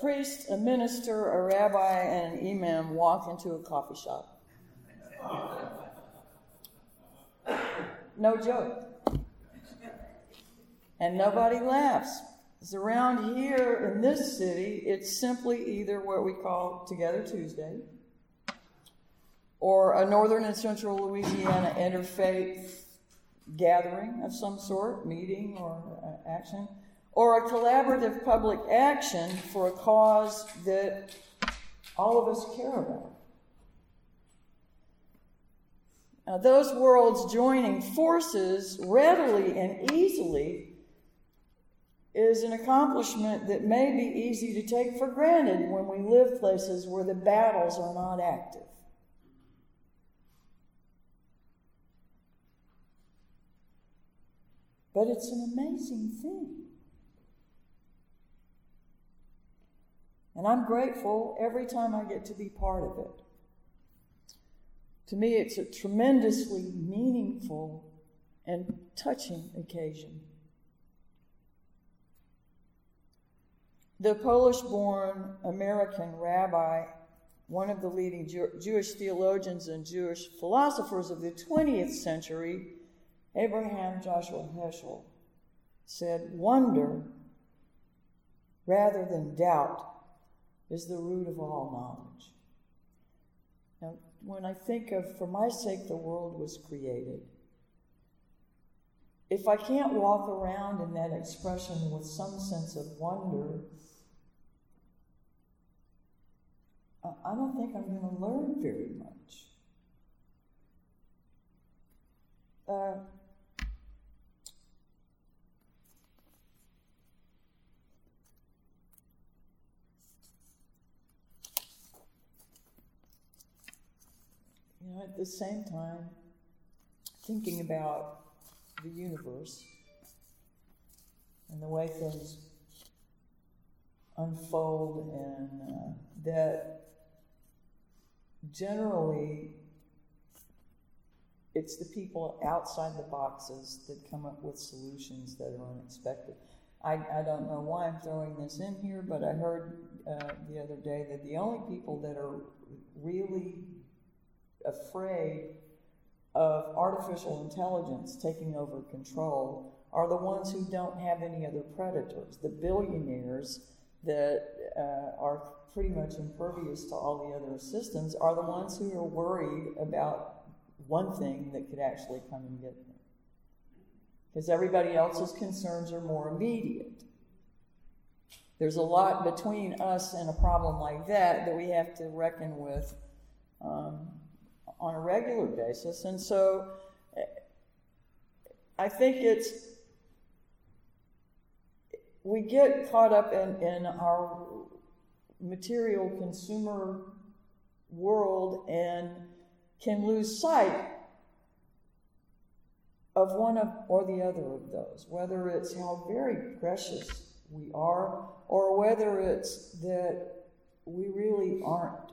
priest, a minister, a rabbi, and an imam walk into a coffee shop. No joke. And nobody laughs. Because around here in this city, it's simply either what we call Together Tuesday or a northern and central Louisiana interfaith gathering of some sort, meeting or uh, action, or a collaborative public action for a cause that all of us care about. Now, those worlds joining forces readily and easily is an accomplishment that may be easy to take for granted when we live places where the battles are not active. But it's an amazing thing. And I'm grateful every time I get to be part of it. To me, it's a tremendously meaningful and touching occasion. The Polish born American rabbi, one of the leading Jew- Jewish theologians and Jewish philosophers of the 20th century, Abraham Joshua Heschel said, Wonder rather than doubt is the root of all knowledge. Now, when I think of, for my sake, the world was created, if I can't walk around in that expression with some sense of wonder, I don't think I'm going to learn very much. Uh, you know, at the same time, thinking about the universe and the way things unfold, and uh, that generally it's the people outside the boxes that come up with solutions that are unexpected. I, I don't know why I'm throwing this in here, but I heard uh, the other day that the only people that are really afraid of artificial intelligence taking over control are the ones who don't have any other predators, the billionaires that uh, are pretty much impervious to all the other systems, are the ones who are worried about one thing that could actually come and get them. Because everybody else's concerns are more immediate. There's a lot between us and a problem like that that we have to reckon with um, on a regular basis. And so eh, I think it's, we get caught up in, in our material consumer world and can lose sight of one of, or the other of those, whether it's how very precious we are, or whether it's that we really aren't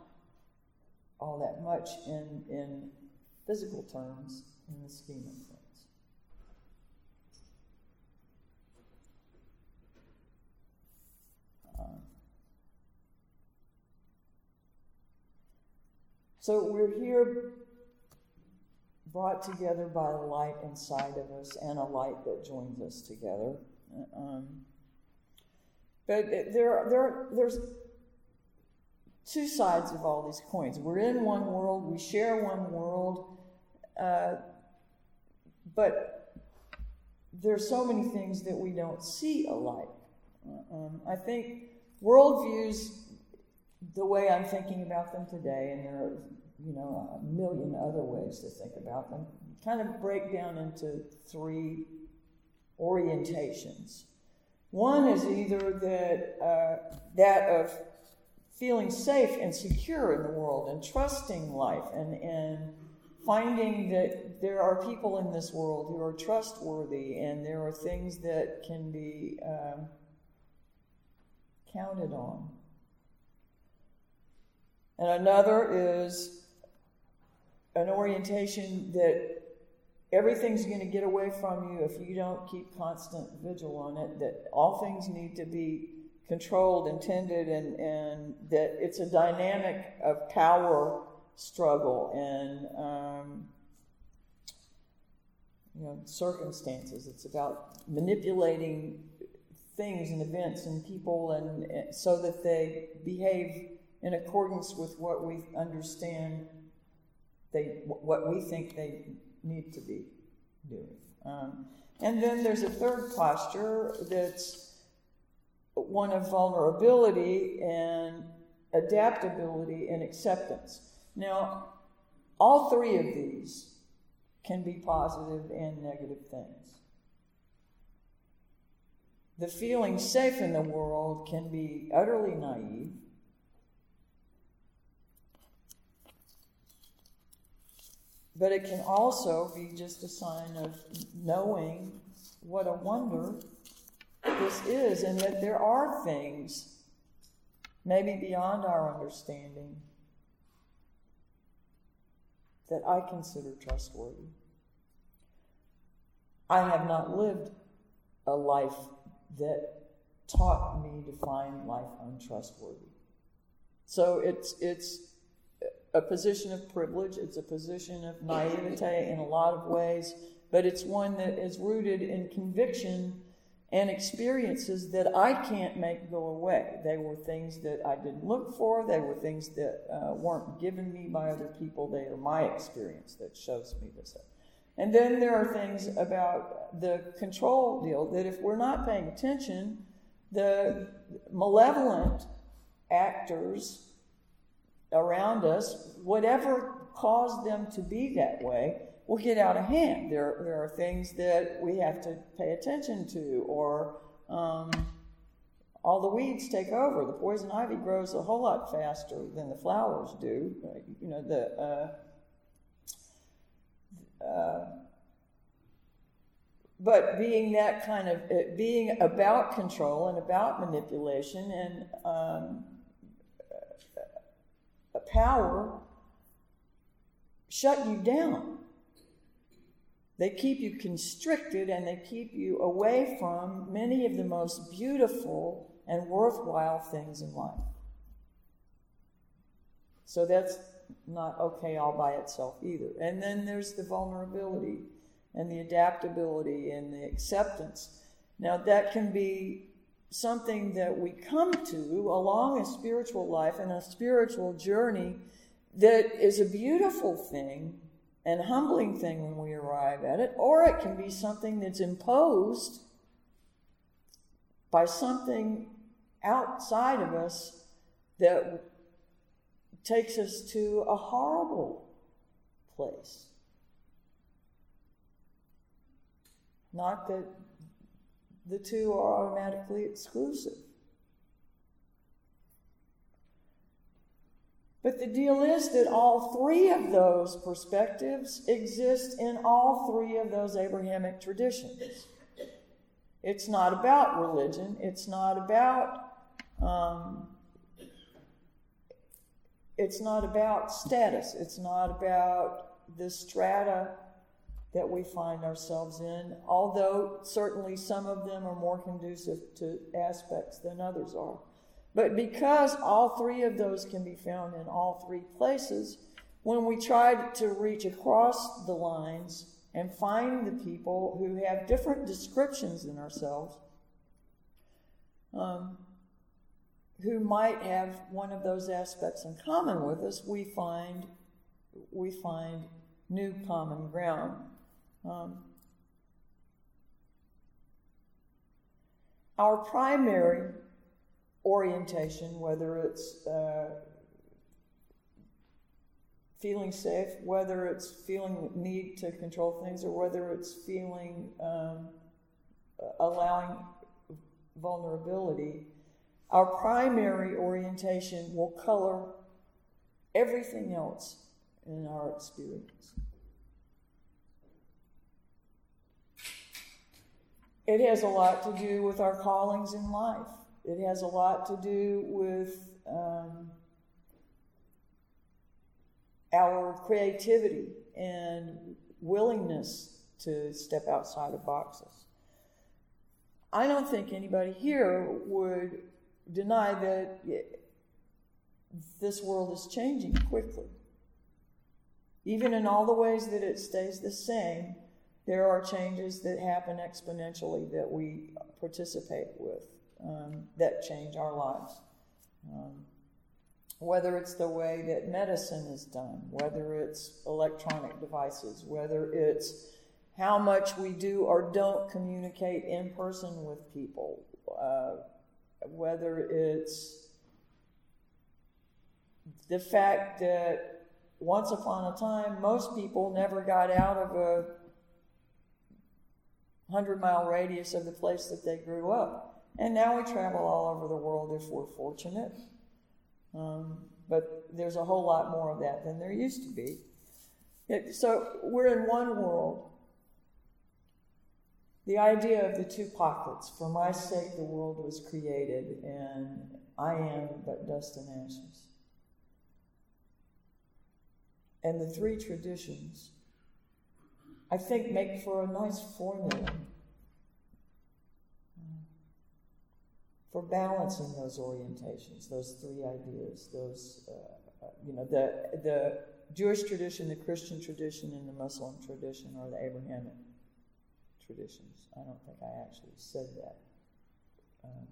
all that much in, in physical terms in the scheme of things. Um, so we're here brought together by a light inside of us and a light that joins us together. Um, but there, there, there's two sides of all these coins. We're in one world, we share one world, uh, but there's so many things that we don't see alike. Um, I think worldviews, the way I'm thinking about them today, and there are you know a million other ways to think about them, kind of break down into three orientations. One is either that uh, that of feeling safe and secure in the world and trusting life and, and finding that there are people in this world who are trustworthy and there are things that can be um, counted on. And another is an orientation that everything's going to get away from you if you don't keep constant vigil on it, that all things need to be controlled, intended, and, and that it's a dynamic of power struggle and um, you know circumstances. It's about manipulating things and events and people, and, and so that they behave in accordance with what we understand they what we think they need to be doing. Um, and then there's a third posture that's one of vulnerability and adaptability and acceptance. Now, all three of these can be positive and negative things. The feeling safe in the world can be utterly naive. But it can also be just a sign of knowing what a wonder this is, and that there are things, maybe beyond our understanding, that I consider trustworthy. I have not lived a life that taught me to find life untrustworthy. So it's it's a position of privilege, it's a position of naivete in a lot of ways, but it's one that is rooted in conviction and experiences that I can't make go away. They were things that I didn't look for, they were things that uh, weren't given me by other people. They are my experience that shows me this. And then there are things about the control deal that if we're not paying attention, the malevolent actors around us, whatever caused them to be that way, will get out of hand. There, there are things that we have to pay attention to, or um, all the weeds take over. The poison ivy grows a whole lot faster than the flowers do. You know, the. Uh, uh, but being that kind of uh, being about control and about manipulation and um, power shut you down they keep you constricted and they keep you away from many of the most beautiful and worthwhile things in life. So that's not okay all by itself either. And then there's the vulnerability and the adaptability and the acceptance. Now, that can be something that we come to along a spiritual life and a spiritual journey that is a beautiful thing and humbling thing when we arrive at it, or it can be something that's imposed by something outside of us that takes us to a horrible place. Not that the two are automatically exclusive. But the deal is that all three of those perspectives exist in all three of those Abrahamic traditions. It's not about religion, it's not about. Um, it's not about status. It's not about the strata that we find ourselves in, although certainly some of them are more conducive to aspects than others are. But because all three of those can be found in all three places, when we try to reach across the lines and find the people who have different descriptions than ourselves, um, who might have one of those aspects in common with us, we find we find new common ground. Um, our primary orientation, whether it's uh, feeling safe, whether it's feeling need to control things, or whether it's feeling um, allowing vulnerability, our primary orientation will color everything else in our experience. It has a lot to do with our callings in life. It has a lot to do with um, our creativity and willingness to step outside of boxes. I don't think anybody here would deny that this world is changing quickly. Even in all the ways that it stays the same, there are changes that happen exponentially that we participate with um, that change our lives. Um, whether it's the way that medicine is done, whether it's electronic devices, whether it's how much we do or don't communicate in person with people, uh, whether it's the fact that once upon a time most people never got out of a 100 mile radius of the place that they grew up. And now we travel all over the world if we're fortunate. Um, but there's a whole lot more of that than there used to be. It, so we're in one world. The idea of the two pockets for my sake, the world was created, and I am but dust and ashes. And the three traditions, I think, make for a nice formula for balancing those orientations, those three ideas, those, uh, uh, you know, the, the Jewish tradition, the Christian tradition, and the Muslim tradition, or the Abrahamic traditions. I don't think I actually said that. Um,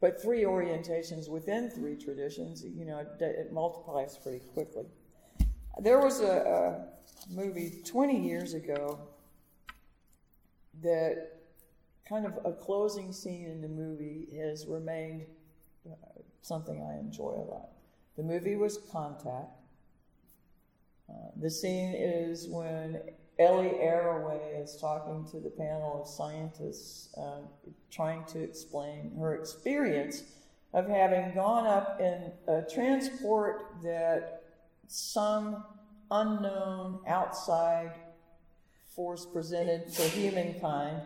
but three orientations within three traditions, you know, it, it multiplies pretty quickly. There was a, a movie 20 years ago that kind of a closing scene in the movie has remained uh, something I enjoy a lot. The movie was Contact. Uh, the scene is when Ellie Arroway is talking to the panel of scientists, uh, trying to explain her experience of having gone up in a transport that some unknown outside force presented for humankind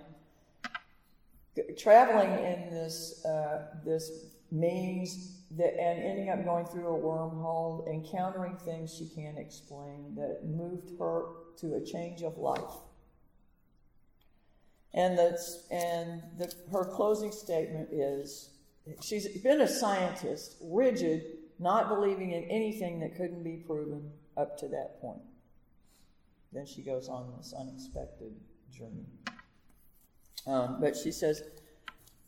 traveling in this uh, this means that and ending up going through a wormhole, encountering things she can't explain that moved her to a change of life. And that's and the, her closing statement is she's been a scientist, rigid, not believing in anything that couldn't be proven up to that point. Then she goes on this unexpected journey. Um, but she says,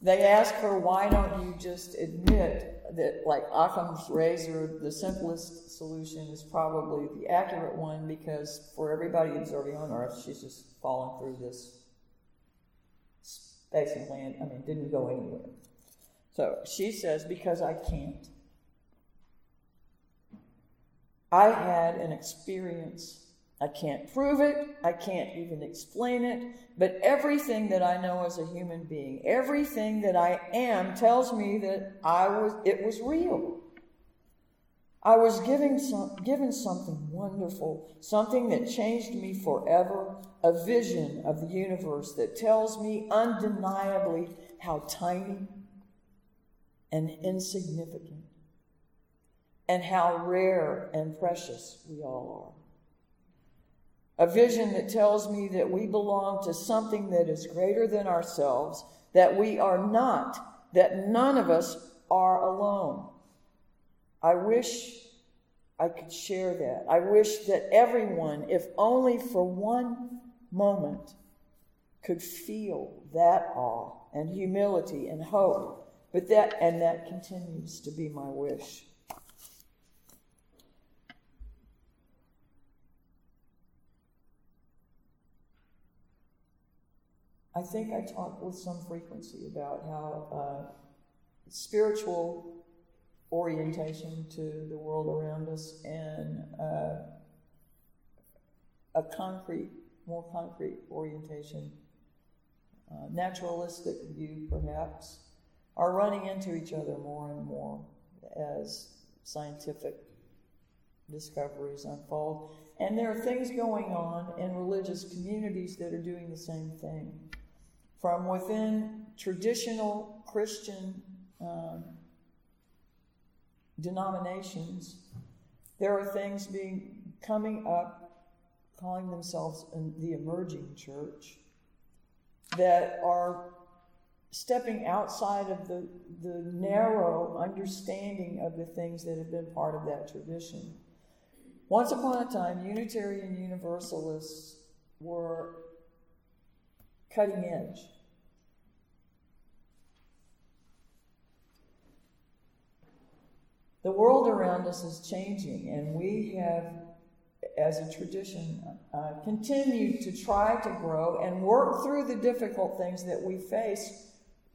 they ask her, why don't you just admit that, like Occam's razor, the simplest solution is probably the accurate one because for everybody observing on Earth, she's just fallen through this space and land. I mean, didn't go anywhere. So she says, because I can't. I had an experience I can't prove it. I can't even explain it. But everything that I know as a human being, everything that I am tells me that I was, it was real. I was giving some, given something wonderful, something that changed me forever, a vision of the universe that tells me undeniably how tiny and insignificant and how rare and precious we all are a vision that tells me that we belong to something that is greater than ourselves, that we are not, that none of us are alone. I wish I could share that. I wish that everyone, if only for one moment, could feel that awe and humility and hope. But that, and that continues to be my wish. I think I talk with some frequency about how uh, spiritual orientation to the world around us and uh, a concrete, more concrete orientation, uh, naturalistic view perhaps, are running into each other more and more as scientific discoveries unfold. And there are things going on in religious communities that are doing the same thing from within traditional Christian um, denominations, there are things being coming up, calling themselves the emerging church, that are stepping outside of the, the narrow understanding of the things that have been part of that tradition. Once upon a time, Unitarian Universalists were cutting edge. The world around us is changing, and we have, as a tradition, uh, continued to try to grow and work through the difficult things that we face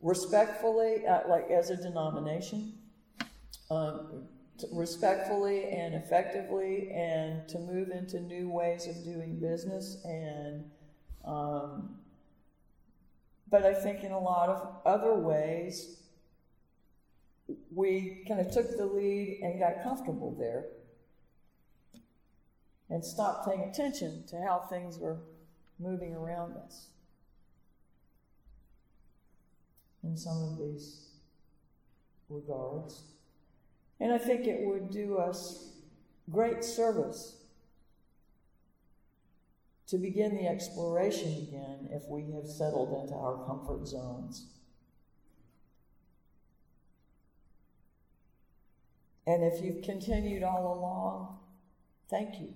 respectfully, uh, like as a denomination, um, respectfully and effectively, and to move into new ways of doing business. And, um, but I think in a lot of other ways, we kind of took the lead and got comfortable there and stopped paying attention to how things were moving around us in some of these regards. And I think it would do us great service to begin the exploration again if we have settled into our comfort zones. And if you've continued all along, thank you.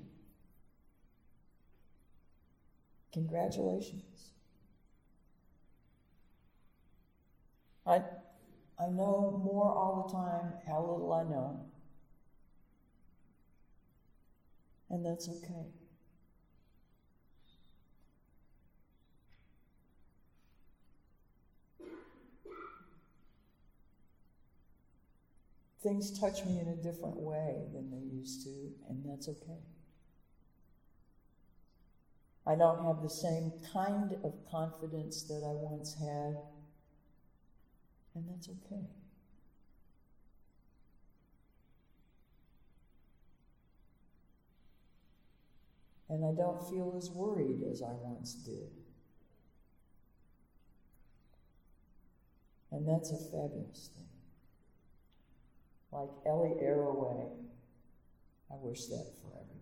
Congratulations. I, I know more all the time how little I know. And that's okay. Things touch me in a different way than they used to, and that's okay. I don't have the same kind of confidence that I once had and that's okay. And I don't feel as worried as I once did. And that's a fabulous thing. Like Ellie Arroway, I wish that for everybody.